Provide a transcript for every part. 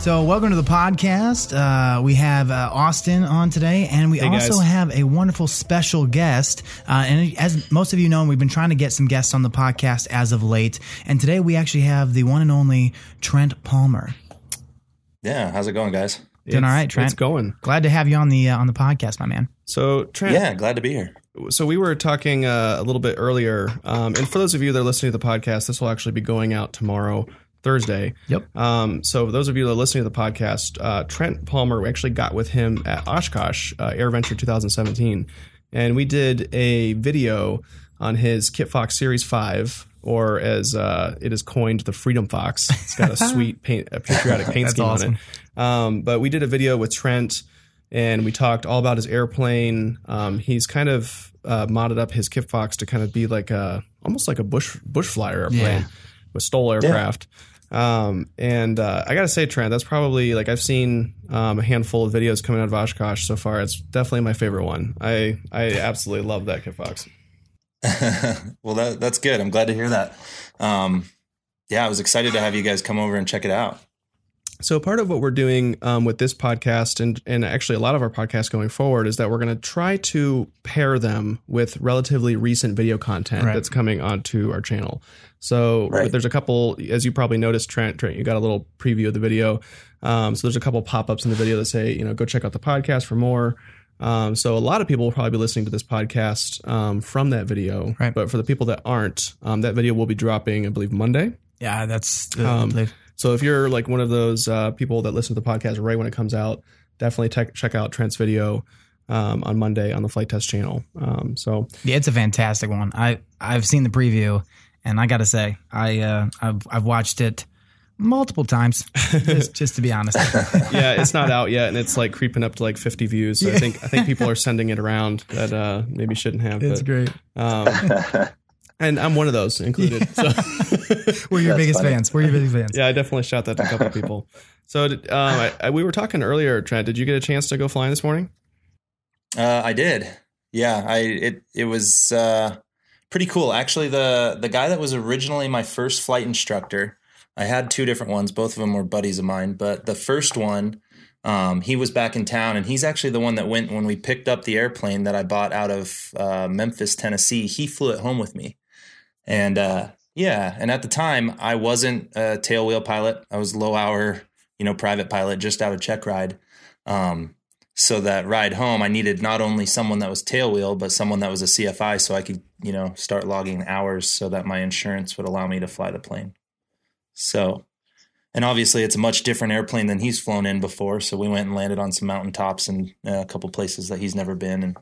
So, welcome to the podcast. Uh, we have uh, Austin on today, and we Hey, also guys. have a wonderful special guest. Uh, and as most of you know, we've been trying to get some guests on the podcast as of late. And today we actually have the one and only Trent Palmer. Yeah, how's it going, guys? Doing all It's- right, Trent? It's going. Glad to have you on the uh, on the podcast, my man. So Trent, Yeah, glad to be here. so we were talking uh, a little bit earlier, um, and for those of you that are listening to the podcast, this will actually be going out tomorrow, Thursday. Yep. Um, so those of you that are listening to the podcast, uh, Trent Palmer, we actually got with him at Oshkosh uh, AirVenture 2017, and we did a video on his Kit Fox Series Five. Or as uh, it is coined, the Freedom Fox. It's got a sweet paint, a patriotic paint scheme awesome. on it. Um, but we did a video with Trent, and we talked all about his airplane. Um, he's kind of uh, modded up his Kit Fox to kind of be like a almost like a bush bush flyer airplane Yeah. with STOL aircraft. Um, and uh, I gotta say, Trent, that's probably like I've seen um, a handful of videos coming out of Oshkosh so far. It's definitely my favorite one. I I absolutely love that Kit Fox. well, that, that's good. I'm glad to hear that. Um, yeah, I was excited to have you guys come over and check it out. So part of what we're doing um, with this podcast and and actually a lot of our podcasts going forward is that we're going to try to pair them with relatively recent video content Right. that's coming onto our channel. So Right. there's a couple, as you probably noticed, Trent, Trent, you got a little preview of the video. Um, so there's a couple pop ups in the video that say, you know, go check out the podcast for more. Um, so a lot of people will probably be listening to this podcast um, from that video. Right. But for the people that aren't, um, that video will be dropping, I believe, Monday. Yeah, that's Um, So if you're like one of those uh, people that listen to the podcast right when it comes out, definitely tech check out Trent's video um, on Monday on the Flite Test channel. Um, so yeah, it's a fantastic one. I I've seen the preview, and I got to say, I uh, I've I've watched it multiple times, just, just to be honest. yeah, it's not out yet, and it's like creeping up to like 50 views. So I think I think people are sending it around that uh, maybe shouldn't have. It's but, great. Um, and I'm one of those included. So We're your That's biggest funny. fans. We're your biggest fans. yeah, I definitely shout that to a couple people. So um, I, I, we were talking earlier, Trent. Did you get a chance to go flying this morning? Uh, I did. Yeah, I it it was uh, pretty cool. Actually, the the guy that was originally my first flight instructor, I had two different ones. Both of them were buddies of mine, but the first one, um, he was back in town, and he's actually the one that went when we picked up the airplane that I bought out of uh, Memphis, Tennessee. He flew it home with me, and uh, yeah, and at the time I wasn't a tailwheel pilot. I was low hour, you know, private pilot, just out of check ride. Um, so that ride home, I needed not only someone that was tailwheel, but someone that was a CFI, so I could, you know, start logging hours, so that my insurance would allow me to fly the plane. So, and obviously, it's a much different airplane than he's flown in before. So we went and landed on some mountaintops and uh, a couple places that he's never been, and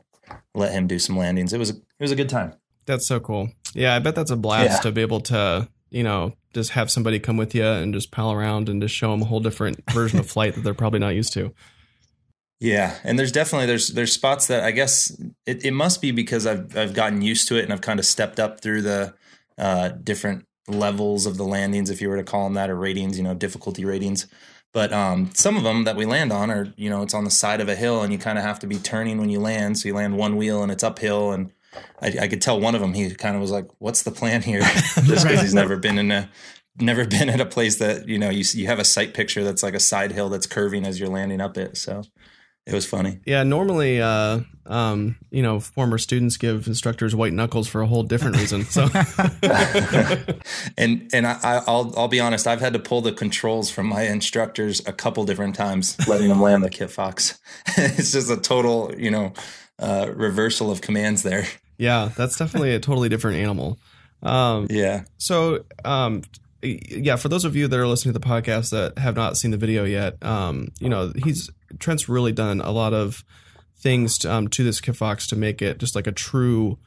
let him do some landings. It was a, it was a good time. That's so cool. Yeah, I bet that's a blast Yeah. to be able to, you know, just have somebody come with you and just pal around and just show them a whole different version of flight that they're probably not used to. Yeah, and there's definitely there's there's spots that I guess it, it must be because I've I've gotten used to it and I've kind of stepped up through the uh, different levels of the landings, if you were to call them that, or ratings, you know, difficulty ratings. But um, some of them that we land on are, you know, it's on the side of a hill and you kind of have to be turning when you land. So you land one wheel and it's uphill. And I, I could tell one of them, he kind of was like, "What's the plan here?" Just because he's never been in a never been at a place that you know you you have a sight picture that's like a side hill that's curving as you're landing up it. So it was funny. Yeah, normally, uh, um, you know, former students give instructors white knuckles for a whole different reason. So, and and I, I- I'll I'll be honest, I've had to pull the controls from my instructors a couple different times, letting them land the Kit Fox. it's just a total, you know, uh, reversal of commands there. yeah, that's definitely a totally different animal. Um, Yeah, So, um, yeah, for those of you that are listening to the podcast that have not seen the video yet, um, you know, he's Trent's really done a lot of things to, um, to this Kit Fox to make it just like a true,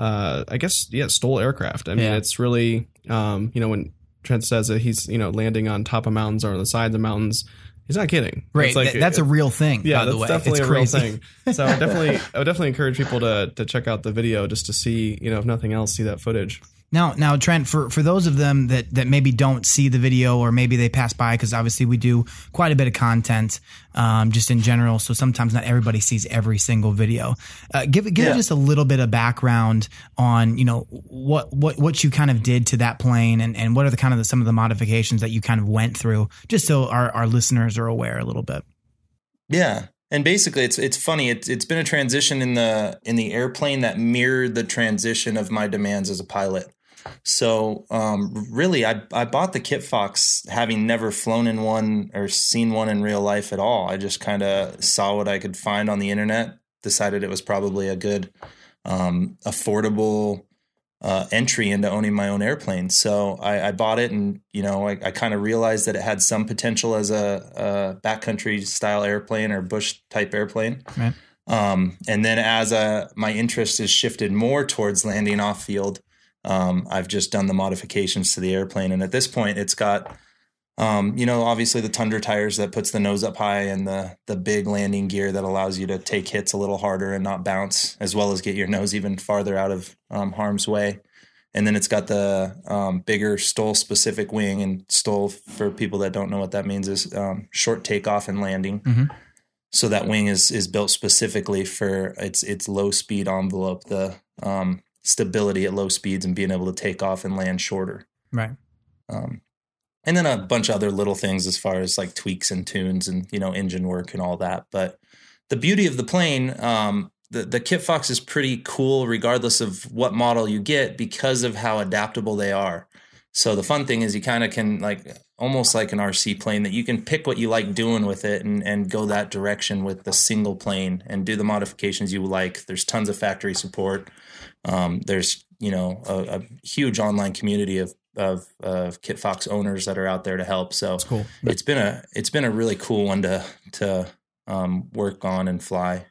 uh, I guess, yeah, STOL aircraft. I mean, Yeah. it's really, um, you know, when Trent says that he's, you know, landing on top of mountains or on the sides of mountains, he's not kidding. Right. It's like- Th- that's a real thing, yeah, by the that's way. definitely it's a real crazy. thing. So I would definitely, I would definitely encourage people to to check out the video just to see, you know, if nothing else, see that footage. Now, now, Trent, for, for those of them that, that maybe don't see the video or maybe they pass by, because obviously we do quite a bit of content um, just in general. So sometimes not everybody sees every single video. Uh, give give Yeah. just a little bit of background on you know what what what you kind of did to that plane and, and what are the kind of the, some of the modifications that you kind of went through, just so our, our listeners are aware a little bit. Yeah. And basically it's it's funny. It's it's been a transition in the in the airplane that mirrored the transition of my demands as a pilot. So um, really I I bought the Kit Fox having never flown in one or seen one in real life at all. I just kind of saw what I could find on the internet, decided it was probably a good um, affordable uh, entry into owning my own airplane. So I, I bought it, and you know, I, I kind of realized that it had some potential as a, a backcountry style airplane or bush type airplane. Right. Um, and then as uh my interest has shifted more towards landing off field, um, I've just done the modifications to the airplane, and at this point, it's got. Um, you know, obviously the Tundra tires that puts the nose up high and the the big landing gear that allows you to take hits a little harder and not bounce, as well as get your nose even farther out of um, harm's way. And then it's got the um, bigger STOL specific wing, and STOL for people that don't know what that means is um, short takeoff and landing. Mhm. So that wing is is built specifically for its its low speed envelope, the um, stability at low speeds, and being able to take off and land shorter. Right. Um, and then a bunch of other little things as far as like tweaks and tunes and you know engine work and all that. But the beauty of the plane, um, the the Kit Fox is pretty cool regardless of what model you get because of how adaptable they are. So the fun thing is you kind of can like almost like an RC plane that you can pick what you like doing with it and and go that direction with the single plane and do the modifications you like. There's tons of factory support. Um, there's you know a, a huge online community of of of Kit Fox owners that are out there to help. So That's cool. it's been a it's been a really cool one to to um, work on and fly.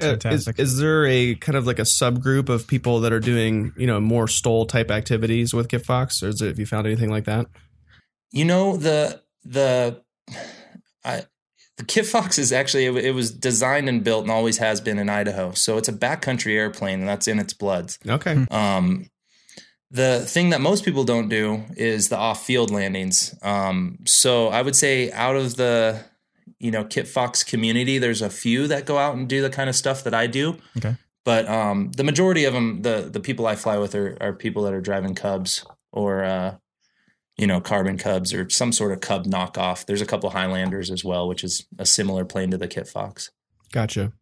Uh, is, is there a kind of like a subgroup of people that are doing you know more STOL type activities with Kit Fox, or is it, have you found anything like that? You know the the I the Kit Fox is actually it, it was designed and built and always has been in Idaho. So it's a backcountry airplane and that's in its bloods. Okay, Um, the thing that most people don't do is the off-field landings. Um, so I would say out of the you know Kit Fox community, there's a few that go out and do the kind of stuff that I do. Okay. But um, the majority of them, the the people I fly with are, are people that are driving Cubs or uh, you know Carbon Cubs or some sort of Cub knockoff. There's a couple Highlanders as well, which is a similar plane to the Kit Fox. gotcha.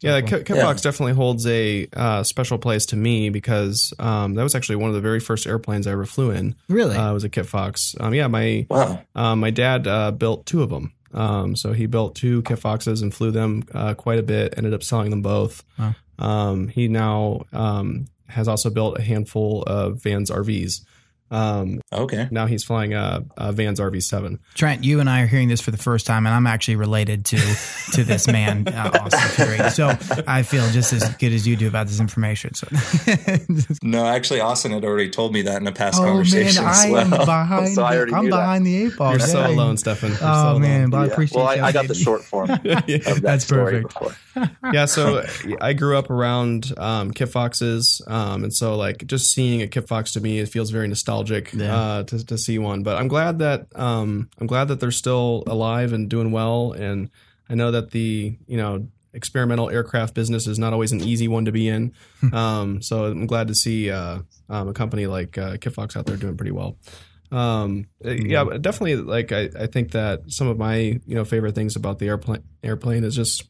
Yeah, cool. Kit, Kit Yeah. Fox definitely holds a uh, special place to me because um, that was actually one of the very first airplanes I ever flew in. Really? Uh, was a Kit Fox. Um, yeah, my Wow. Um, my dad uh, built two of them. Um, so he built two Kit Foxes and flew them uh, quite a bit. Ended up selling them both. Wow. Um, he now um, has also built a handful of Vans RVs. Um, Okay. now he's flying a, a Vans RV7. Trent, you and I are hearing this for the first time, and I'm actually related to to this man, uh, Austin Fury. So I feel just as good as you do about this information. So, No, actually, Austin had already told me that in a past oh man, conversation as I well. am behind. So I I'm knew that. behind the eight ball. You're so alone, Stefan. You're Oh so man, but I Yeah. appreciate. Well, I, I got the short form of that That's story perfect. before. yeah, so I grew up around um, Kit Foxes, um, and so like just seeing a Kit Fox to me, it feels very nostalgic Yeah. uh, to to see one. But I'm glad that um, I'm glad that they're still alive and doing well. And I know that the you know experimental aircraft business is not always an easy one to be in. um, so I'm glad to see uh, um, a company like uh, Kit Fox out there doing pretty well. Um, uh, yeah, definitely. Like I, I think that some of my you know favorite things about the airplane airplane is just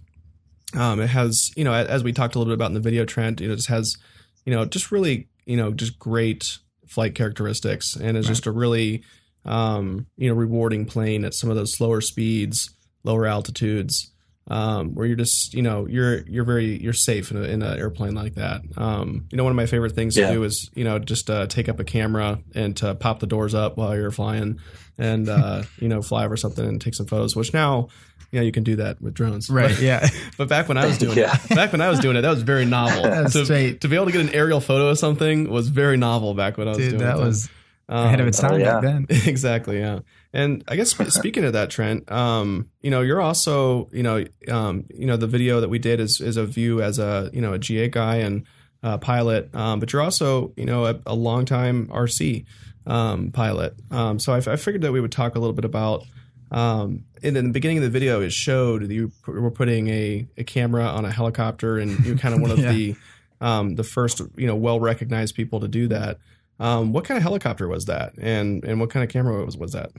um, it has, you know, as we talked a little bit about in the video, Trent, you know, it just has, you know, just really, you know, just great flight characteristics, and it's Right. just a really, um, you know, rewarding plane at some of those slower speeds, lower altitudes, um, where you're just, you know, you're you're very you're safe in, a, in an airplane like that. Um, you know, one of my favorite things Yeah. to do is, you know, just uh, take up a camera and to pop the doors up while you're flying, and uh, you know, fly over something and take some photos. Which now, you know, you can do that with drones, Right? Yeah. but back when I was doing Yeah. it, back when I was doing it, that was very novel. That's to, to be able to get an aerial photo of something was very novel back when I was Dude, doing that it. was Um, ahead of its oh, time yeah. back then. exactly, yeah. And I guess speaking of that, Trent, um, you know, you're also, you know, um, you know, the video that we did is is of you as a, you know, a GA guy, and uh, pilot, um, but you're also you know a, a longtime RC um, pilot. Um, so I, I figured that we would talk a little bit about. Um, and in the beginning of the video, it showed that you were putting a, a camera on a helicopter, and you're kind of one of Yeah. the um, the first you know well recognized people to do that. Um, what kind of helicopter was that, and and what kind of camera was was that?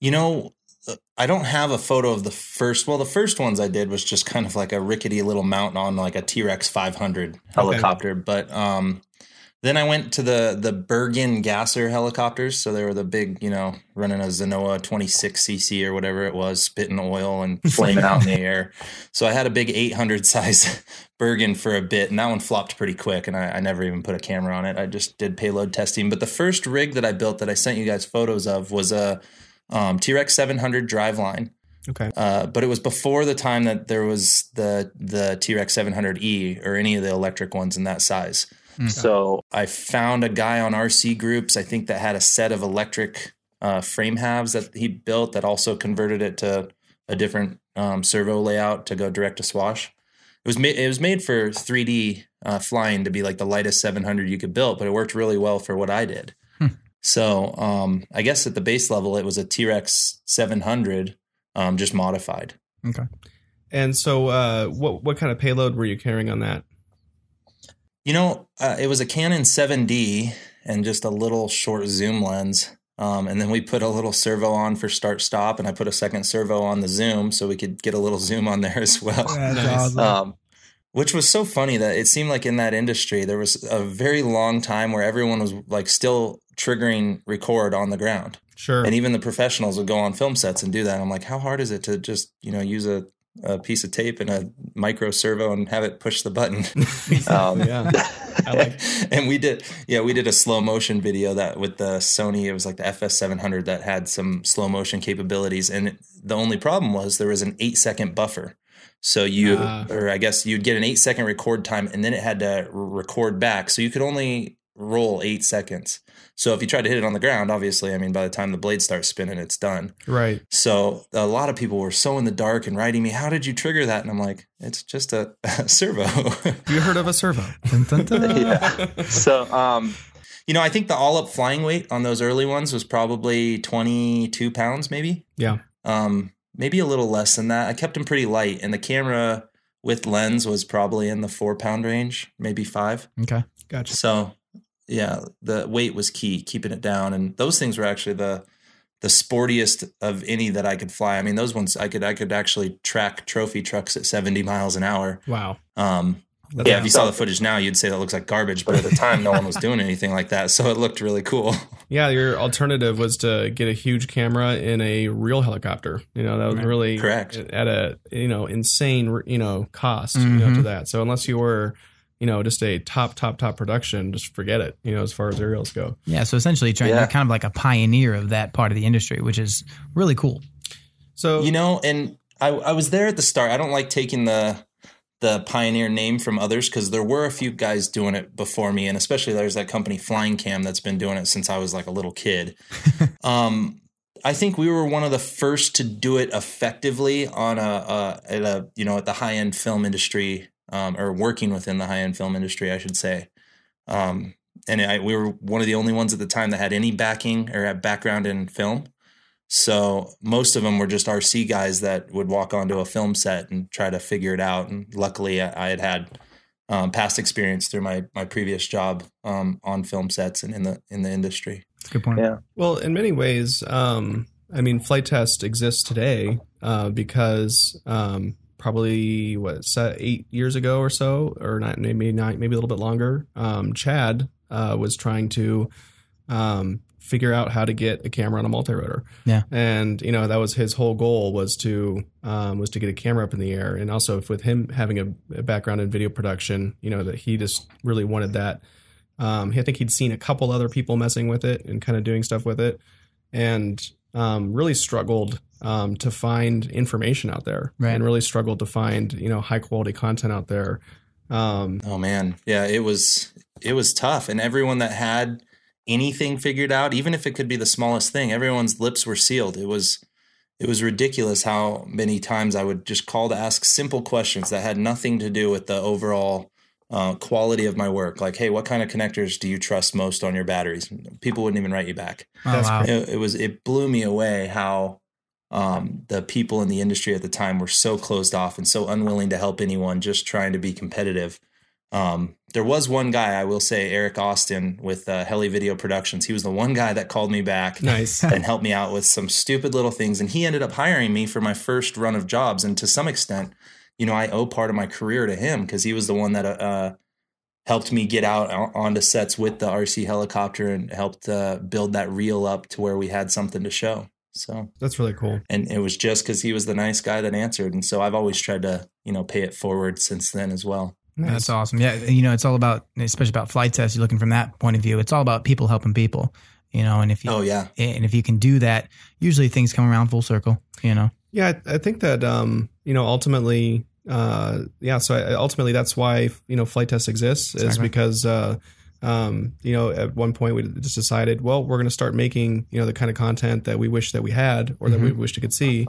You know, uh, I don't have a photo of the first. Well, the first ones I did was just kind of like a rickety little mount on like a T Rex 500 helicopter. But um, then I went to the the Bergen Gasser helicopters. So they were the big, you know, running a Zenoah 26 cc or whatever it was, spitting oil and flaming out in the air. So I had a big 800 size Bergen for a bit, and that one flopped pretty quick. And I, I never even put a camera on it. I just did payload testing. But the first rig that I built that I sent you guys photos of was a um, T Rex 700 driveline. Okay. Uh, but it was before the time that there was the the T Rex 700E or any of the electric ones in that size. So I found a guy on RC groups, I think that had a set of electric uh, frame halves that he built that also converted it to a different um, servo layout to go direct to swash. It was made. It was made for 3D uh, flying to be like the lightest 700 you could build, but it worked really well for what I did. So um, I guess at the base level, it was a T Rex 700, um, just modified. Okay. And so, uh, what what kind of payload were you carrying on that? You know, uh, it was a Canon 7D and just a little short zoom lens. Um, and then we put a little servo on for start stop, and I put a second servo on the zoom so we could get a little zoom on there as well. Nice. Um, which was so funny that it seemed like in that industry there was a very long time where everyone was like still triggering record on the ground, Sure. and even the professionals would go on film sets and do that. I'm like, how hard is it to just you know use a, a piece of tape and a micro servo and have it push the button? um, yeah. Like. and we did yeah we did a slow motion video that with the sony it was like the fs700 that had some slow motion capabilities and the only problem was there was an eight second buffer so you Ah. or i guess you'd get an eight second record time and then it had to record back so you could only roll eight seconds so if you tried to hit it on the ground obviously i mean by the time the blade starts spinning it's done Right. so a lot of people were so in the dark and writing me how did you trigger that and i'm like it's just a, a servo You heard of a servo? Dun, dun, dun. yeah. So, um, you know, I think the all up flying weight on those early ones was probably 22 pounds, maybe. Yeah. Um, maybe a little less than that. I kept them pretty light, and the camera with lens was probably in the four pound range, maybe five. Okay. Gotcha. So, yeah, the weight was key, keeping it down. And those things were actually the the sportiest of any that I could fly. I mean, those ones I could I could actually track trophy trucks at 70 miles an hour. Wow. Um, That's yeah, if you saw the footage now, you'd say that looks like garbage, but at the time, no one was doing anything like that, so it looked really cool. Yeah, your alternative was to get a huge camera in a real helicopter. You know, that was really Correct. at a you know insane you know cost you know to Mhm. that. So unless you were you know just a top top top production, just forget it. You know, as far as aerials go. Yeah. So essentially, trying Yeah. you're kind of like a pioneer of that part of the industry, which is really cool. So You know, and I, I was there at the start. I don't like taking the the pioneer name from others because there were a few guys doing it before me, and especially there's that company Flying Cam that's been doing it since I was like a little kid. um, I think we were one of the first to do it effectively on a, a at a you know at the high end film industry um, or working within the high end film industry, I should say. Um, and I, we were one of the only ones at the time that had any backing or had background in film. So most of them were just RC guys that would walk onto a film set and try to figure it out. And luckily, I, I had had um, past experience through my my previous job um, on film sets and in the in the industry. That's a good point. Yeah. Well, in many ways, um, I mean, Flite Test exists today uh, because um, probably what eight years ago or so, or not, maybe not, maybe a little bit longer. Um, Chad uh, was trying to um, figure out how to get a camera on a multirotor. Yeah. and you know that was his whole goal was to um, was to get a camera up in the air, and also with him having a, a background in video production, you know that he just really wanted that. Um, I think he'd seen a couple other people messing with it and kind of doing stuff with it, and um, really struggled um, to find information out there, Right. and really struggled to find you know high quality content out there. Um, Oh man, yeah, it was it was tough, and everyone that had anything figured out, even if it could be the smallest thing, everyone's lips were sealed. It was it was ridiculous how many times I would just call to ask simple questions that had nothing to do with the overall uh, quality of my work. Like, hey, what kind of connectors do you trust most on your batteries? People wouldn't even write you back. Oh, That's wow. It, it was it blew me away how um, the people in the industry at the time were so closed off and so unwilling to help anyone, just trying to be competitive. Um, there was one guy I will say, Eric Austin with uh, Heli Video Productions. He was the one guy that called me back Nice. and helped me out with some stupid little things. And he ended up hiring me for my first run of jobs. And to some extent, you know, I owe part of my career to him because he was the one that uh, helped me get out onto sets with the RC helicopter and helped uh, build that reel up to where we had something to show. So, That's really cool. and it was just because he was the nice guy that answered. And so I've always tried to, you know, pay it forward since then as well. Nice. That's awesome. Yeah, you know, it's all about, especially about flight tests. You're looking from that point of view. It's all about people helping people. You know, and if you Oh, yeah. and if you can do that, usually things come around full circle. You know. Yeah, I, I think that um, you know ultimately, uh, yeah. So I, ultimately, that's why you know Flite Test exists is because uh, um, you know at one point we just decided, well, we're going to start making you know the kind of content that we wish that we had or that we Mm-hmm. wished we could see.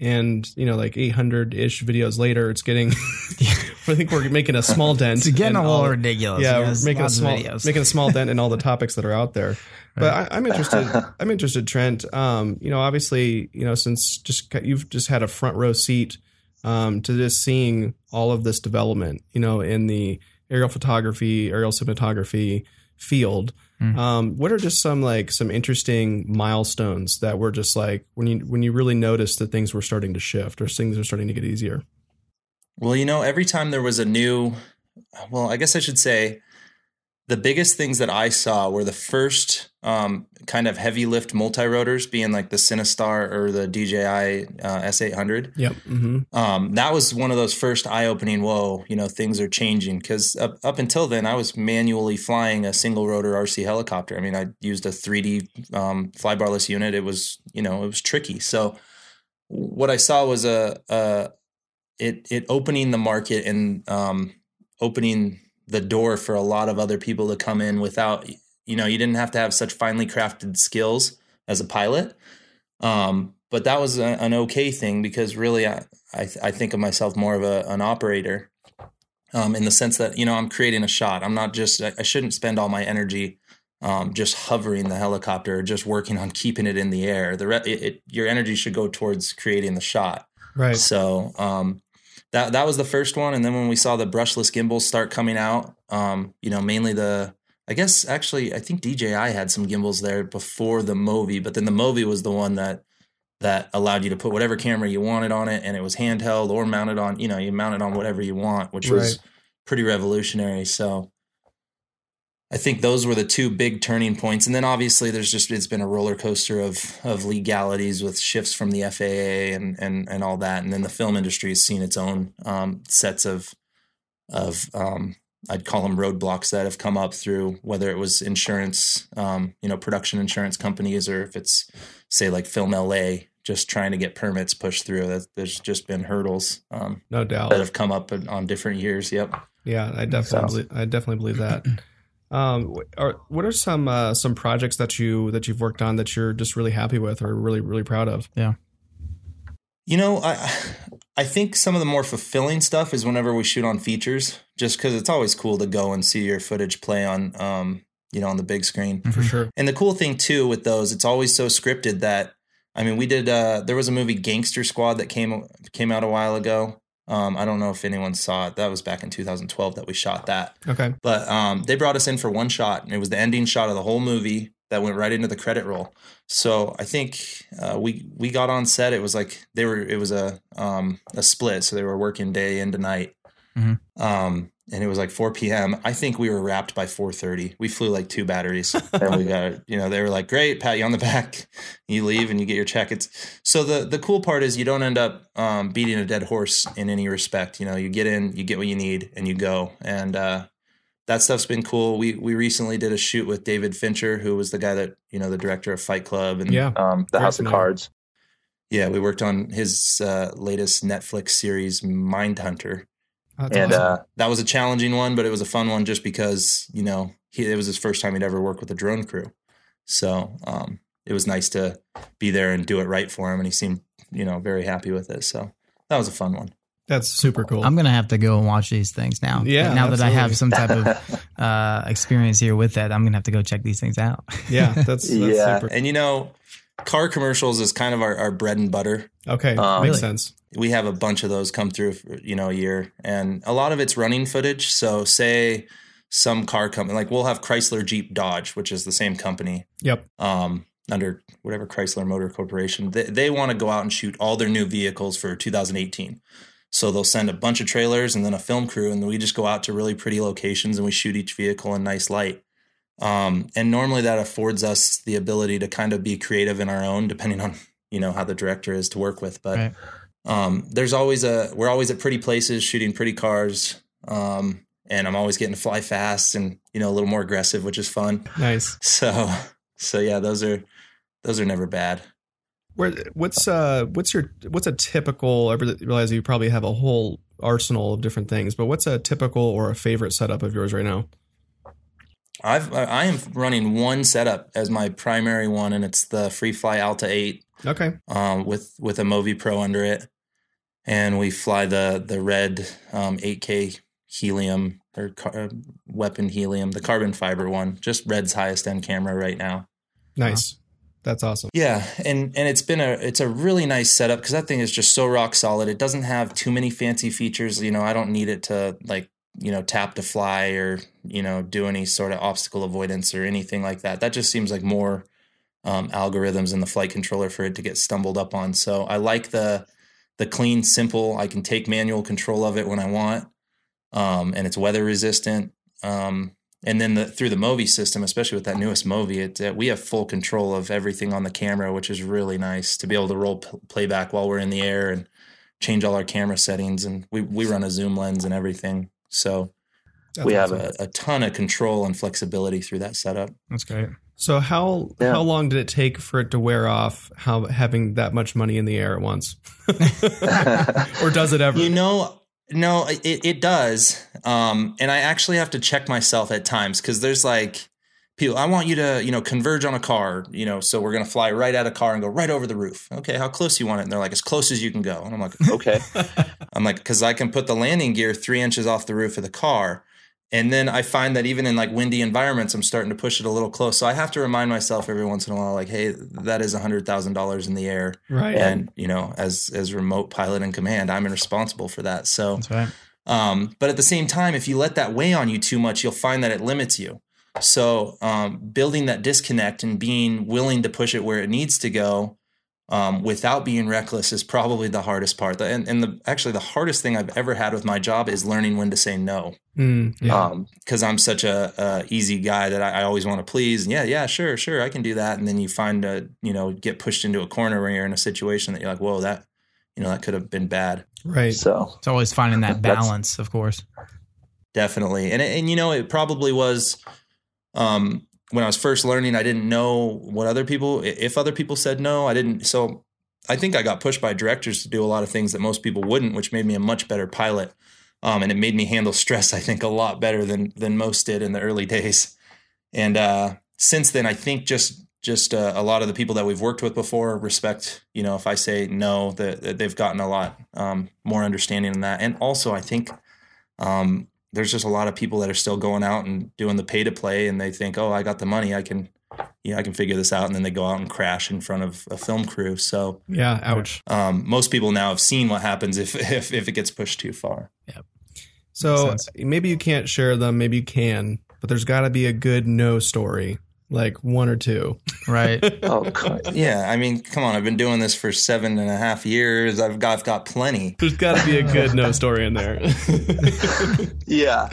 And you know, like 800 ish videos later, it's getting. I think we're making a small dent. It's getting in a all- little ridiculous. yeah, we're making a small making a small dent in all the topics that are out there. But I, I'm interested. I'm interested, Trent. Um, you know, obviously, you know, since just you've just had a front row seat um, to just seeing all of this development, you know, in the aerial photography, aerial cinematography field. Mm. Um, what are just some like some interesting milestones that were just like when you when you really noticed that things were starting to shift or things were starting to get easier? Well, you know, every time there was a new, well, I guess I should say the biggest things that I saw were the first um, kind of heavy lift multi rotors being like the Cinestar or the DJI uh, S800. Yep. Mm-hmm. Um, that was one of those first eye opening, whoa, you know, things are changing. Because up, up until then, I was manually flying a single rotor RC helicopter. I mean, I used a 3D um, flybarless unit. It was, you know, it was tricky. So what I saw was a, a it it opening the market and um, opening the door for a lot of other people to come in without you know you didn't have to have such finely crafted skills as a pilot. Um, but that was a, an okay thing because really I, I, I think of myself more of a, an operator um, in the sense that you know I'm creating a shot. I'm not just I, I shouldn't spend all my energy um, just hovering the helicopter or just working on keeping it in the air. The re- it, it, your energy should go towards creating the shot. Right. so um, that that was the first one, and then when we saw the brushless gimbals start coming out, um, you know, mainly the I guess actually I think DJI had some gimbals there before the Movi, but then the Movi was the one that that allowed you to put whatever camera you wanted on it, and it was handheld or mounted on, you know, you mounted on whatever you want, which was pretty revolutionary. So. I think those were the two big turning points, and then obviously there's just it's been a roller coaster of of legalities with shifts from the FAA and and and all that, and then the film industry has seen its own um, sets of of um, I'd call them roadblocks that have come up through whether it was insurance, um, you know, production insurance companies, or if it's say like Film LA just trying to get permits pushed through. That there's just been hurdles um, No doubt. that have come up on- on different years. Yep. Yeah, I definitely, believe, I definitely believe that. Um, are, what are some uh, some projects that you that you've worked on that you're just really happy with or really really proud of? Yeah. You know, I I think some of the more fulfilling stuff is whenever we shoot on features, just because it's always cool to go and see your footage play on, um, you know, on the big screen. For Mhm. sure. And the cool thing too with those, it's always so scripted that I mean, we did. Uh, there was a movie Gangster Squad that came came out a while ago. Um, I don't know if anyone saw it. That was back in 2012 that we shot that. Okay. But um, they brought us in for one shot, and it was the ending shot of the whole movie that went right into the credit roll. So I think uh, we we got on set. It was like they were. It was a um, a split, so they were working day into night. Mhm. Um, and it was like 4 p.m. I think we were wrapped by 4:30. We flew like two batteries, and we got you know they were like, "Great, pat you on the back." You leave and you get your check. It's so the the cool part is you don't end up um, beating a dead horse in any respect. You know, you get in, you get what you need, and you go. And uh, that stuff's been cool. We we recently did a shoot with David Fincher, who was the guy that you know the director of Fight Club, and Yeah. um, the House of. Cards. yeah, we worked on his uh, latest Netflix series, Mindhunter. That's and awesome. uh, That was a challenging one, but it was a fun one just because you know he, it was his first time he'd ever worked with a drone crew. So um, it was nice to be there and do it right for him, and he seemed you know very happy with it. So that was a fun one. That's super cool. I'm gonna have to go and watch these things now. Yeah, Now that I have some type of uh, experience here with that, I'm gonna have to go check these things out. yeah, that's, that's Yeah. super. And you know, car commercials is kind of our, our bread and butter. Okay, Um, makes Really? sense. we have a bunch of those come through for, you know a year and a lot of it's running footage so say some car company like we'll have chrysler jeep dodge which is the same company Yep. um, under whatever chrysler motor corporation they, they want to go out and shoot all their new vehicles for 2018 so they'll send a bunch of trailers and then a film crew and we just go out to really pretty locations and we shoot each vehicle in nice light um, and normally that affords us the ability to kind of be creative in our own depending on you know how the director is to work with but Right. um, there's always a we're always at pretty places shooting pretty cars um, and i'm always getting to fly fast and you know a little more aggressive which is fun Nice. so so yeah those are those are never bad Where what's uh what's your what's a typical? I realize you probably have a whole arsenal of different things, but what's a typical or a favorite setup of yours right now? I've i am running one setup as my primary one and it's the free fly alta 8 Okay. um, with with a movi pro under it and we fly the the red um, 8k helium or car, uh, weapon helium the carbon fiber one just red's highest end camera right now Nice. That's awesome. Yeah, and and it's been a it's a really nice setup because that thing is just so rock solid. It doesn't have too many fancy features. You know, I don't need it to like you know tap to fly or you know do any sort of obstacle avoidance or anything like that. That just seems like more um, algorithms in the flight controller for it to get stumbled up on. So I like the the clean, simple. I can take manual control of it when I want, um, and it's weather resistant. Um, and then the, through the Movi system, especially with that newest Movi, it, uh, we have full control of everything on the camera, which is really nice to be able to roll p- playback while we're in the air and change all our camera settings. And we, we run a zoom lens and everything. So That's we have a, a ton of control and flexibility through that setup. That's great. So how Yeah. how long did it take for it to wear off? How having that much money in the air at once, or does it ever? You know, no, it, it does. Um, and I actually have to check myself at times because there's like people, I want you to, you know, converge on a car, you know, so we're going to fly right at a car and go right over the roof. Okay, how close you want it? And they're like, as close as you can go. And I'm like, okay. I'm like, because I can put the landing gear three inches off the roof of the car. And then I find that even in like windy environments, I'm starting to push it a little close. So I have to remind myself every once in a while, like, hey, that is a hundred thousand dollars in the air. right. And, you know, as as remote pilot in command, I'm responsible for that. So That's right. um, but at the same time, if you let that weigh on you too much, you'll find that it limits you. So um, building that disconnect and being willing to push it where it needs to go um, without being reckless is probably the hardest part. The- And, and the, actually, the hardest thing I've ever had with my job is learning when to say no. Mm, yeah. Um, because I'm such a, a easy guy that I, I always want to please. And yeah, yeah, sure, sure, I can do that. And then you find a, you know, get pushed into a corner where you're in a situation that you're like, whoa, that, you know, that could have been bad. right. So It's always finding that balance, of course. definitely and and you know it probably was um when i was first learning i didn't know what other people if other people said no i didn't so i think i got pushed by directors to do a lot of things that most people wouldn't which made me a much better pilot. Um and it made me handle stress i think a lot better than than most did in the early days. And uh since then i think just just uh, a lot of the people that we've worked with before respect you know if i say no that, that they've gotten a lot um, more understanding in that. And also i think um, there's just a lot of people that are still going out and doing the pay to play and they think oh i got the money i can you know i can figure this out and then they go out and crash in front of a film crew so Yeah. Ouch. um, most people now have seen what happens if, if if it gets pushed too far Yeah. So maybe you can't share them. Maybe you can, but there's got to be a good no story, like one or two. Right. oh god. yeah i mean come on i've been doing this for seven and a half years i've got, I've got plenty There's got to be a good no story in there. Yeah.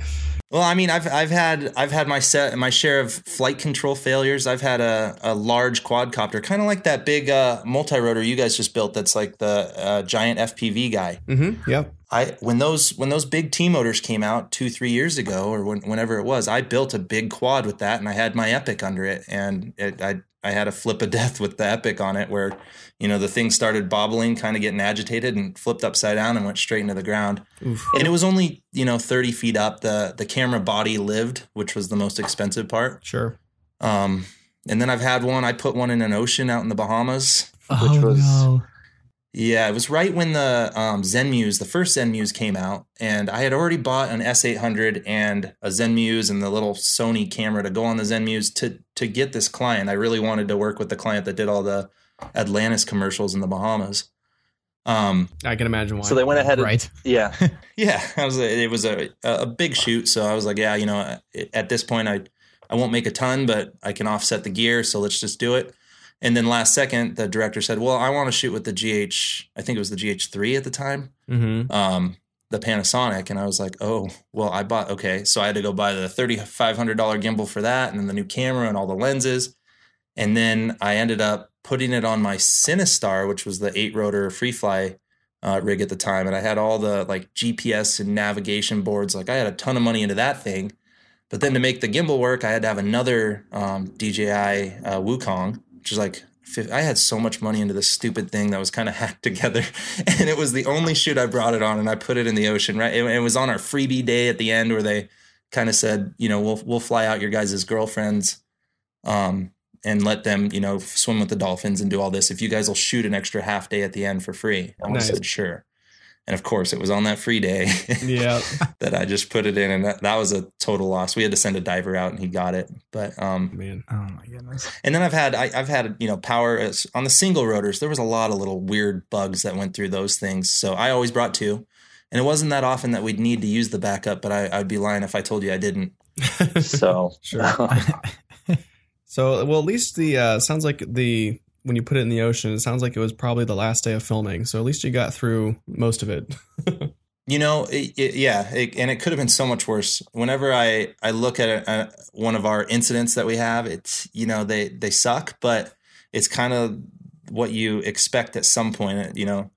Well, I mean, I've I've had I've had my set my share of flight control failures. I've had a, a large quadcopter, kind of like that big uh, multi rotor you guys just built. That's like the uh, giant FPV guy. mm-hmm. Yep. I when those when those big T motors came out two three years ago or when, whenever it was, I built a big quad with that, and I had my Epic under it, and it, I I had a flip of death with the Epic on it, where you know the thing started bobbling, kind of getting agitated, and flipped upside down and went straight into the ground. Oof. And it was only you know thirty feet up. the The camera body lived, which was the most expensive part. Sure. Um, and then I've had one. I put one in an ocean out in the Bahamas. oh was- no. Yeah, it was right when the um, Zenmuse, the first Zenmuse came out, and I had already bought an S800 and a Zenmuse and the little Sony camera to go on the Zenmuse to to get this client. I really wanted to work with the client that did all the Atlantis commercials in the Bahamas. Um, I can imagine why. So they went ahead and Right. yeah. yeah, I was. It was a a big shoot, so I was like, yeah, you know, at this point, I I won't make a ton, but I can offset the gear, so let's just do it. And then last second, the director said, well, I want to shoot with the GH. I think it was the GH3 at the time. mm-hmm. um, the Panasonic, and I was like, oh, well, I bought okay, so I had to go buy the thirty five hundred dollar gimbal for that, and then the new camera and all the lenses, and then I ended up putting it on my Cinestar, which was the eight rotor free fly uh, rig at the time, and I had all the like GPS and navigation boards. Like I had a ton of money into that thing, but then to make the gimbal work, I had to have another um, DJI uh, WooKong, which is like I had so much money into this stupid thing that was kind of hacked together, and it was the only shoot I brought it on, and I put it in the ocean. Right, it, it was on our freebie day at the end where they kind of said, you know, we'll we'll fly out your guys' girlfriends, um, and let them, you know, swim with the dolphins and do all this if you guys will shoot an extra half day at the end for free. And Nice. I said sure. And of course, it was on that free day Yeah. that I just put it in, and that, that was a total loss. We had to send a diver out, and he got it. But um, Man. Oh my goodness. and then I've had I, I've had you know power as- on the single rotors. There was a lot of little weird bugs that went through those things. So I always brought two, and it wasn't that often that we'd need to use the backup. But I, I'd be lying if I told you I didn't. So Sure. So, well, at least the uh, sounds like the when you put it in the ocean, it sounds like it was probably the last day of filming. So at least you got through most of it. You know, it, it, yeah, it, and it could have been so much worse. Whenever I I look at a, a, one of our incidents that we have, it's you know they they suck, but it's kind of what you expect at some point. Uh, you know,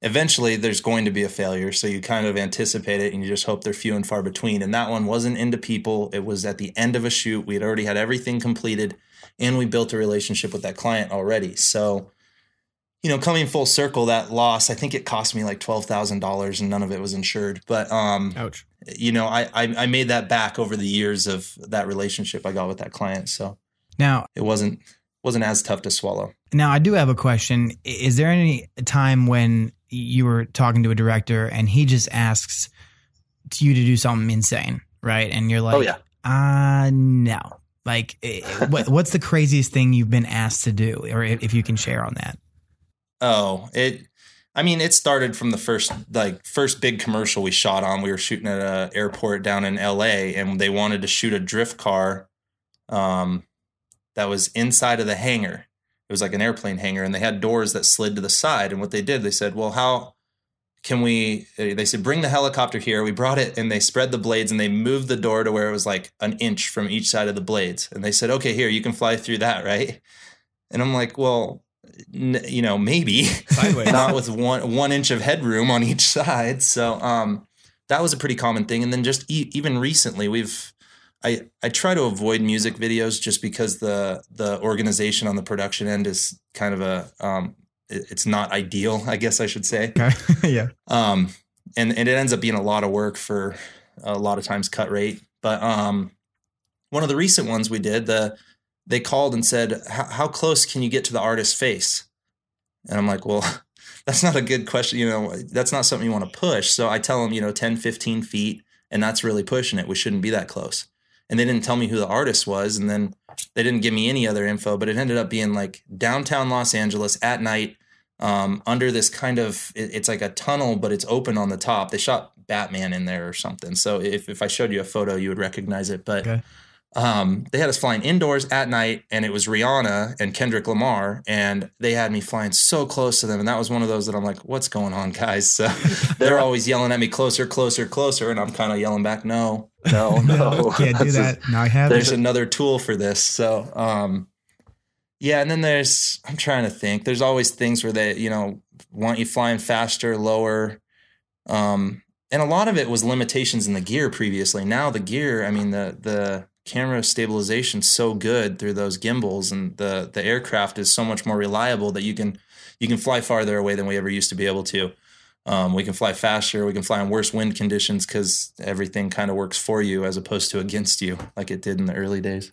eventually there's going to be a failure, so you kind of anticipate it, and you just hope they're few and far between. And that one wasn't into people; it was at the end of a shoot. We had already had everything completed, and we built a relationship with that client already. So you know, coming full circle, that loss, I think it cost me like twelve thousand dollars, and none of it was insured. But um, Ouch. you know, I, I I made that back over the years of that relationship I got with that client, so Now, it wasn't wasn't as tough to swallow. now I do have a question. Is there any time when you were talking to a director and he just asks you to do something insane, right? And you're like, oh yeah. uh no. Like, eh, what, what's the craziest thing you've been asked to do, or if, you can share on that? Oh, it. I mean, it started from the first like first big commercial we shot on. We were shooting at a airport down in L.A. and they wanted to shoot a drift car, um, that was inside of the hangar. It was like an airplane hangar, and they had doors that slid to the side. And what they did, they said, "Well, how can we?" They said, "Bring the helicopter here." We brought it, and they spread the blades, and they moved the door to where it was like an inch from each side of the blades. And they said, "Okay, here you can fly through that, right?" And I'm like, "Well." n- you know, maybe not with one one inch of headroom on each side. So um, that was a pretty common thing. And then just e- even recently, we've I I try to avoid music videos just because the the organization on the production end is kind of a um, it's not ideal, I guess I should say. Okay. yeah. Um, and and it ends up being a lot of work for a lot of times cut rate. But um, one of the recent ones we did, the they called and said, "How how close can you get to the artist's face?" And I'm like, "Well, that's not a good question. You know, that's not something you want to push." So I tell them, you know, 10, 15 feet, and that's really pushing it. We shouldn't be that close. And they didn't tell me who the artist was, and then they didn't give me any other info. But it ended up being like downtown Los Angeles at night um, under this kind of it- it's like a tunnel, but it's open on the top. They shot Batman in there or something. So if if I showed you a photo, you would recognize it. But Okay. um, they had us flying indoors at night, and it was Rihanna and Kendrick Lamar, and they had me flying so close to them, and that was one of those that I'm like, "What's going on, guys?" So they're always yelling at me, "Closer, closer, closer," and I'm kind of yelling back, "No, No, no. Can't do that. No, I have. there's another tool for this. So, um, yeah, and then there's I'm trying to think. There's always things where they, you know, want you flying faster, lower. Um, and a lot of it was limitations in the gear previously. Now the gear, I mean the the camera stabilization's so good through those gimbals and the the aircraft is so much more reliable that you can you can fly farther away than we ever used to be able to. Um, we can fly faster. We can fly in worse wind conditions because everything kind of works for you as opposed to against you, like it did in the early days.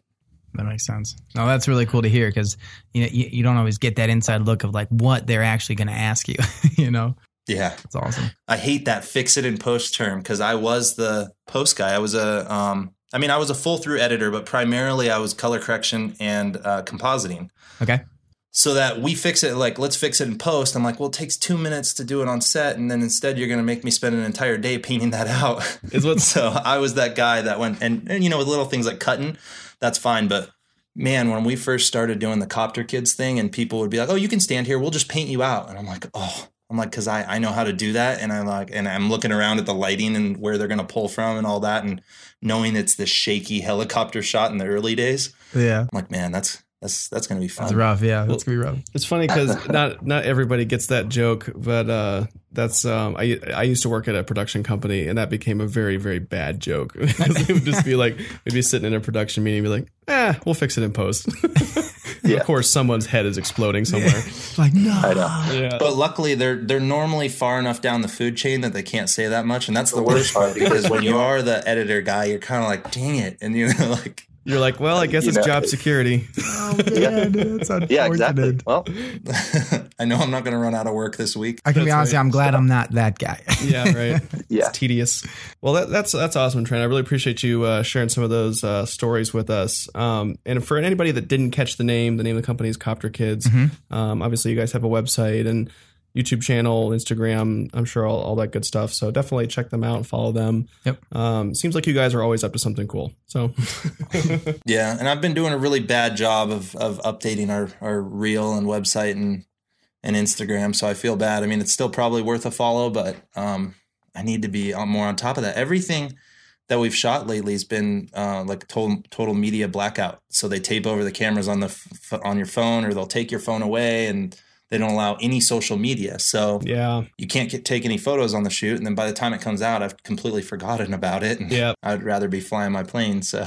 That makes sense. No, that's really cool to hear because you, know, you you don't always get that inside look of like what they're actually going to ask you. you know, Yeah. it's awesome. I hate that fix it in post term because I was the post guy. I was a, um, I mean, I was a full through editor, but primarily I was color correction and uh, compositing. Okay. So that we fix it, like, let's fix it in post. I'm like, well, it takes two minutes to do it on set. And then instead, you're going to make me spend an entire day painting that out. Is what so I was that guy that went, and, and, you know, with little things like cutting, that's fine. But man, when we first started doing the Copter Kids thing, and people would be like, oh, you can stand here, we'll just paint you out. And I'm like, oh, I'm like, because I, I know how to do that. And I'm like, and I'm looking around at the lighting and where they're going to pull from and all that. And knowing it's the shaky helicopter shot in the early days, Yeah, I'm like, man, that's, that's, that's going to be that's fun. rough. Yeah, that's gonna be rough. It's funny because not not everybody gets that joke, but uh, that's um, I I used to work at a production company, and that became a very very bad joke. because it would just be like we'd be sitting in a production meeting, and be like, ah, we'll fix it in post. Yeah. Of course, someone's head is exploding somewhere. Like no, I know. Yeah. But luckily, they're they're normally far enough down the food chain that they can't say that much, and that's the, worst part because when you are the editor guy, you're kind of like, dang it, and you know, like, You're like, well, I guess You it's know- job security. Oh man, that's unfortunate. Yeah, exactly. Well, I know I'm not going to run out of work this week. I can be honest. right. I'm glad I'm not that guy. Yeah, right. yeah. It's tedious. Well, that, that's that's awesome, Trent. I really appreciate you uh, sharing some of those uh, stories with us. Um, and for anybody that didn't catch the name, the name of the company is Copter Kids. Mm-hmm. Um, obviously, you guys have a website and YouTube channel, Instagram. I'm sure all, all that good stuff. So definitely check them out and follow them. Yep. Um, seems like you guys are always up to something cool. So Yeah, and I've been doing a really bad job of of updating our our reel and website and and Instagram, so I feel bad. I mean, it's still probably worth a follow, but um, I need to be on more on top of that. Everything that we've shot lately has been uh, like total total media blackout. So they tape over the cameras on the f- on your phone, or they'll take your phone away, and they don't allow any social media. So yeah, you can't get, take any photos on the shoot, and then by the time it comes out, I've completely forgotten about it. Yeah. I'd rather be flying my plane. So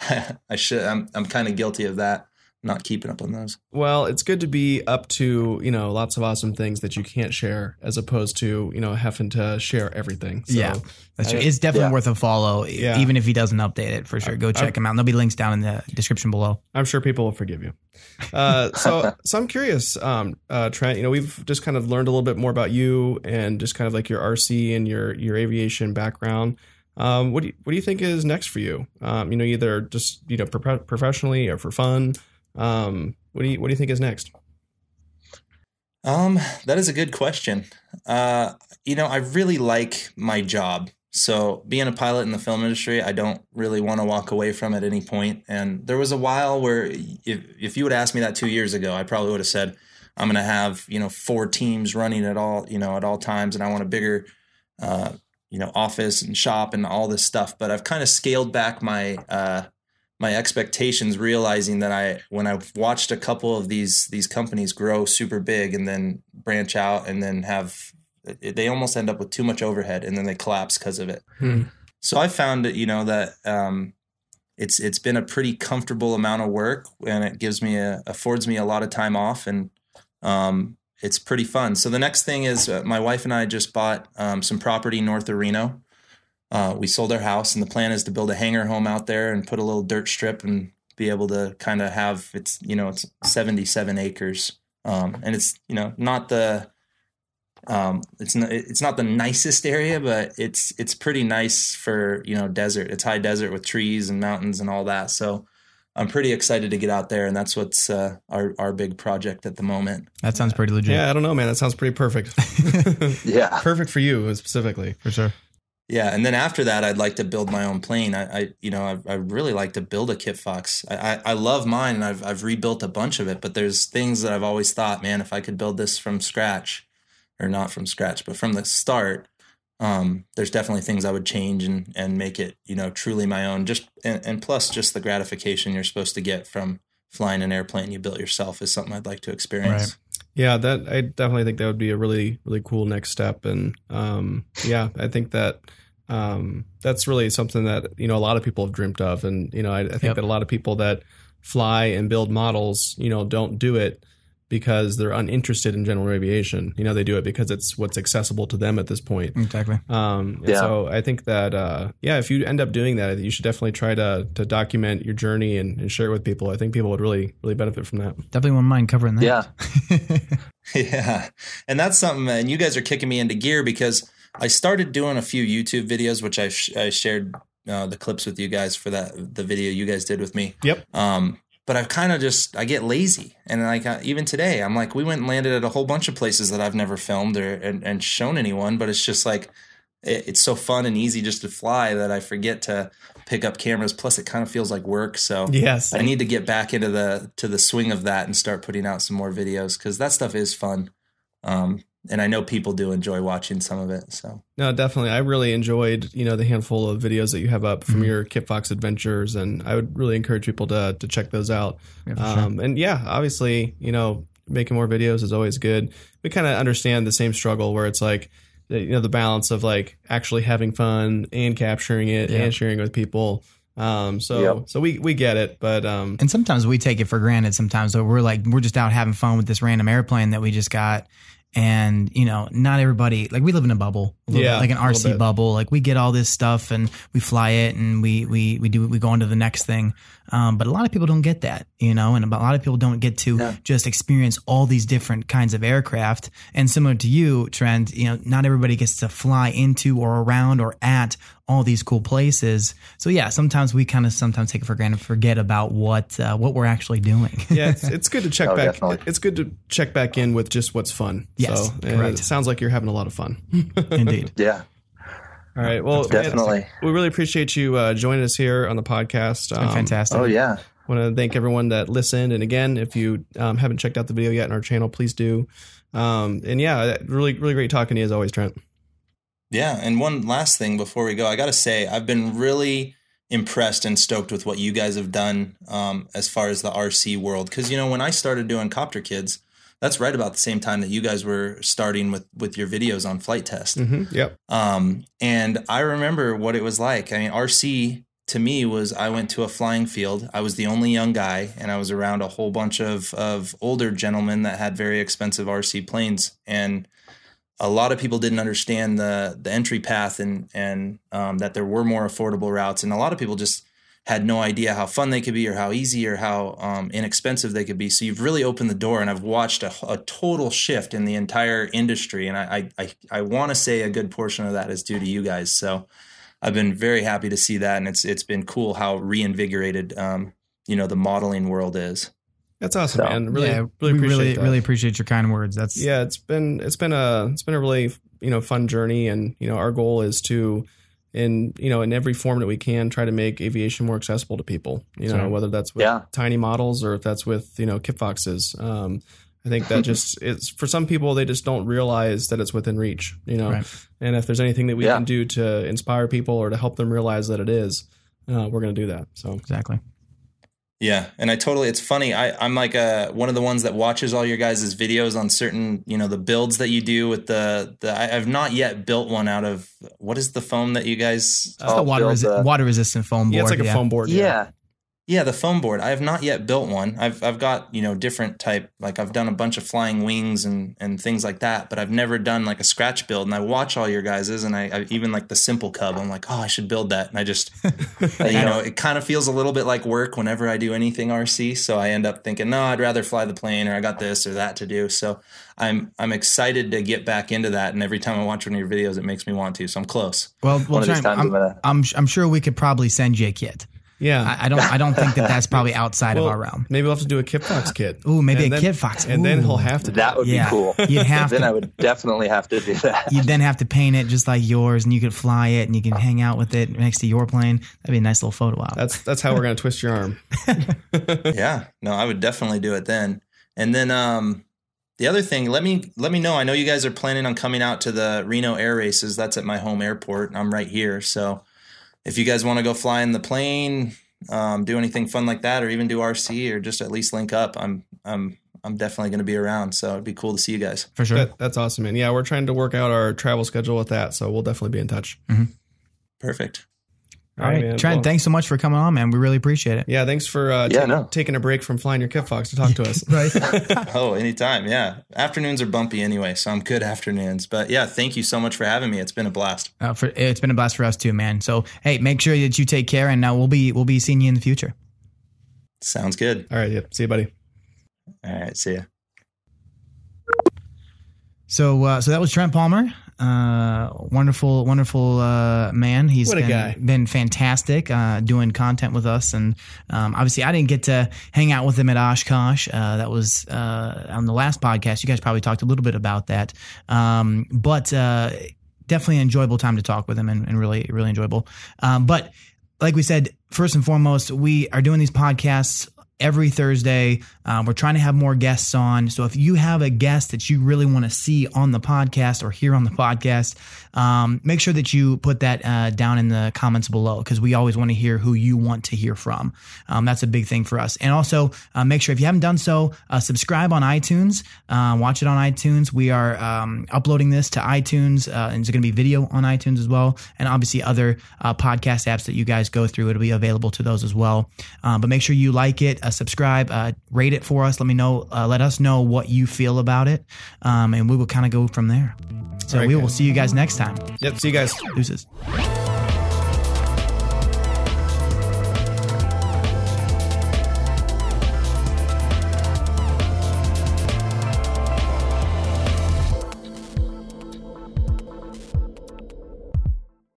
I should. I'm I'm kind of guilty of that, not keeping up on those. Well, it's good to be up to you know lots of awesome things that you can't share, as opposed to you know having to share everything. So, Yeah. That's true. I- It's definitely Yeah. worth a follow, Yeah. even if he doesn't update it for sure. Go check him out. And there'll be links down in the description below. I'm sure people will forgive you. Uh, so, so I'm curious, um, uh, Trent. You know, we've just kind of learned a little bit more about you and just kind of like your RC and your your aviation background. Um, what do you, what do you think is next for you? Um, you know, either just you know pro- professionally or for fun. Um, what do you what do you think is next? Um, that is a good question. Uh, you know, I really like my job. So being a pilot in the film industry, I don't really want to walk away from at any point. And there was a while where if, if you would ask me that two years ago, I probably would have said, I'm going to have, you know, four teams running at all, you know, at all times. And I want a bigger, uh, you know, office and shop and all this stuff. But I've kind of scaled back my, uh, my expectations realizing that I when I've watched a couple of these these companies grow super big and then branch out and then have they almost end up with too much overhead and then they collapse because of it. Hmm. So I found that you know that um, it's it's been a pretty comfortable amount of work and it gives me a affords me a lot of time off and um, it's pretty fun. So the next thing is uh, my wife and I just bought um, some property north of Reno. Uh, we sold our house, and the plan is to build a hangar home out there and put a little dirt strip and be able to kind of have it's you know it's 77 acres, um, and it's you know not the um, it's not it's not the nicest area, but it's it's pretty nice for you know desert. It's high desert with trees and mountains and all that. So I'm pretty excited to get out there, and that's what's uh, our our big project at the moment. That sounds pretty legit. Yeah, I don't know, man. That sounds pretty perfect. Yeah. perfect for you specifically. For sure. Yeah, and then after that, I'd like to build my own plane. I, I you know, I, I really like to build a Kit Fox. I, I, I love mine, and I've I've rebuilt a bunch of it. But there's things that I've always thought, man, if I could build this from scratch, or not from scratch, but from the start, um, there's definitely things I would change and and make it, you know, truly my own. Just and, and plus, just the gratification you're supposed to get from flying an airplane you built yourself is something I'd like to experience. Yeah, that I definitely think that would be a really really cool next step, and um, yeah, I think that um, that's really something that you know a lot of people have dreamt of, and you know I, I think Yep. that a lot of people that fly and build models, you know, don't do it because they're uninterested in general aviation. You know, they do it because it's what's accessible to them at this point. Exactly. Um, Yeah. So I think that uh, yeah, if you end up doing that, you should definitely try to to document your journey and, and share it with people. I think people would really really benefit from that. Definitely wouldn't mind covering that. Yeah. Yeah. And that's something, and you guys are kicking me into gear because I started doing a few YouTube videos, which I, sh- I shared uh, the clips with you guys for that, the video you guys did with me. Yep. Um, but I've kind of just, I get lazy. And like, uh, even today, I'm like, we went and landed at a whole bunch of places that I've never filmed or, and, and shown anyone, but it's just like, it, it's so fun and easy just to fly that I forget to pick up cameras. Plus it kind of feels like work. So Yes. I need to get back into the to the swing of that and start putting out some more videos because that stuff is fun. Um, and I know people do enjoy watching some of it. So No, definitely. I really enjoyed, you know, the handful of videos that you have up from Mhm. your Kit Fox adventures, and I would really encourage people to to check those out. Yeah, for sure. Um, and yeah, obviously, you know, making more videos is always good. We kind of understand the same struggle where it's like, you know, the balance of like actually having fun and capturing it Yeah. and sharing it with people. Um, so Yep. so we we get it, but um, And sometimes we take it for granted. Sometimes so we're like we're just out having fun with this random airplane that we just got, and you know, not everybody like we live in a bubble, a little Yeah, bit, like an RC bubble. Like we get all this stuff and we fly it and we we we do we go on to the next thing. Um, but a lot of people don't get that, you know, and a lot of people don't get to Yeah. just experience all these different kinds of aircraft. And similar to you, Trent, you know, not everybody gets to fly into or around or at all these cool places. So yeah, sometimes we kind of sometimes take it for granted, forget about what uh, what we're actually doing. yeah, it's, it's good to check Oh, back. definitely. It's good to check back in with just what's fun. Yes, so, correct. It sounds like you're having a lot of fun. Indeed. Yeah. All right. Well, Definitely. we really appreciate you uh, joining us here on the podcast. Um, fantastic. Oh yeah. Want to thank everyone that listened. And again, if you um, haven't checked out the video yet on our channel, please do. Um, and yeah, really, really great talking to you as always, Trent. yeah. And one last thing before we go, I got to say I've been really impressed and stoked with what you guys have done um, as far as the RC world. Because you know when I started doing Copter Kids, that's right about the same time that you guys were starting with with your videos on Flite Test. Mm-hmm. Yep. Um, and I remember what it was like. I mean, RC to me was I went to a flying field. I was the only young guy, and I was around a whole bunch of of older gentlemen that had very expensive RC planes. And a lot of people didn't understand the the entry path and and um, that there were more affordable routes. And a lot of people just had no idea how fun they could be or how easy or how um, inexpensive they could be. So you've really opened the door, and I've watched a, a total shift in the entire industry. And I I I, I want to say a good portion of that is due to you guys. So I've been very happy to see that, and it's it's been cool how reinvigorated um, you know the modeling world is. That's awesome, So, man. Really, yeah, really appreciate really, that. really appreciate your kind words. That's yeah, it's been it's been a it's been a really you know fun journey, and you know our goal is to in you know in every form that we can try to make aviation more accessible to people. You know Sure. whether that's with Yeah. tiny models or if that's with you know kit foxes. Um, I think that just it's for some people they just don't realize that it's within reach. You know, Right. and if there's anything that we Yeah. can do to inspire people or to help them realize that it is, uh, we're going to do that. So exactly. Yeah, and I totally. It's funny. I, I'm like a one of the ones that watches all your guys' videos on certain, you know, the builds that you do with the the. I, I've not yet built one out of what is the foam that you guys? It's the water resi- a- water resistant foam board. yeah, it's like a yeah. foam board. Yeah. Yeah, the foam board. I have not yet built one. I've I've got you know different type. Like I've done a bunch of flying wings and and things like that, but I've never done like a scratch build. And I watch all your guys's, and I, I even like the simple cub. I'm like, oh, I should build that. And I just uh, you know, it kind of feels a little bit like work whenever I do anything RC. So I end up thinking, no, I'd rather fly the plane, or I got this or that to do. So I'm I'm excited to get back into that. And every time I watch one of your videos, it makes me want to. So I'm close. Well, well of these Trent, times I'm I'm. I'm I'm sure we could probably send you a kit. Yeah. I, I don't I don't think that that's probably outside Well, of our realm. Maybe we'll have to do a kit fox kit. Ooh, maybe And a then- kit fox. and then he'll have to. do That would Yeah. be cool. You'd have then to. I would definitely have to do that. You'd then have to paint it just like yours, and you could fly it, and you can hang out with it next to your plane. That'd be a nice little photo op. That's that's how we're gonna twist your arm. yeah no i would definitely do it then and then um the other thing let me let me know i know you guys are planning on coming out to the reno air races that's at my home airport i'm right here so if you guys want to go fly in the plane um, do anything fun like that or even do rc or just at least link up i'm i'm i'm definitely going to be around so it'd be cool to see you guys for sure. That, that's awesome, man. Yeah, we're trying to work out our travel schedule with that, so we'll definitely be in touch. perfect All right, man. Trent, Well- thanks so much for coming on, man. We really appreciate it. Yeah, thanks for uh, Yeah, ta- no. taking a break from flying your Kit Fox to talk to us. Right. Oh, anytime. Yeah. Afternoons are bumpy anyway, so I'm good afternoons. But yeah, thank you so much for having me. It's been a blast. uh, for, it's been a blast for us too, man. So hey, make sure that you take care, and uh, we'll be we'll be seeing you in the future. Sounds good. All right, yeah. See you, buddy. All right. See ya. So uh, so that was Trent Palmer. Uh, wonderful, wonderful uh, man. He's What been, been fantastic uh, doing content with us, and um, obviously I didn't get to hang out with him at Oshkosh. Uh, that was uh, on the last podcast. You guys probably talked a little bit about that, um, but uh, definitely an enjoyable time to talk with him, and, and really, really enjoyable. Um, but like we said, first and foremost, we are doing these podcasts every Thursday. Um, we're trying to have more guests on. So if you have a guest that you really want to see on the podcast or hear on the podcast, um, make sure that you put that uh, down in the comments below because we always want to hear who you want to hear from. Um, that's a big thing for us. And also uh, make sure if you haven't done so, uh, subscribe on iTunes. Uh, watch it on iTunes. We are um, uploading this to iTunes, uh, and it's going to be video on iTunes as well, and obviously other podcast apps that you guys go through. It'll be available to those as well. But make sure you like it, uh, subscribe, uh, rate it for us. Let me know. Uh, let us know what you feel about it, um, and we will kind of go from there. So right, we will see you guys next time. Yep. See you guys. Deuces.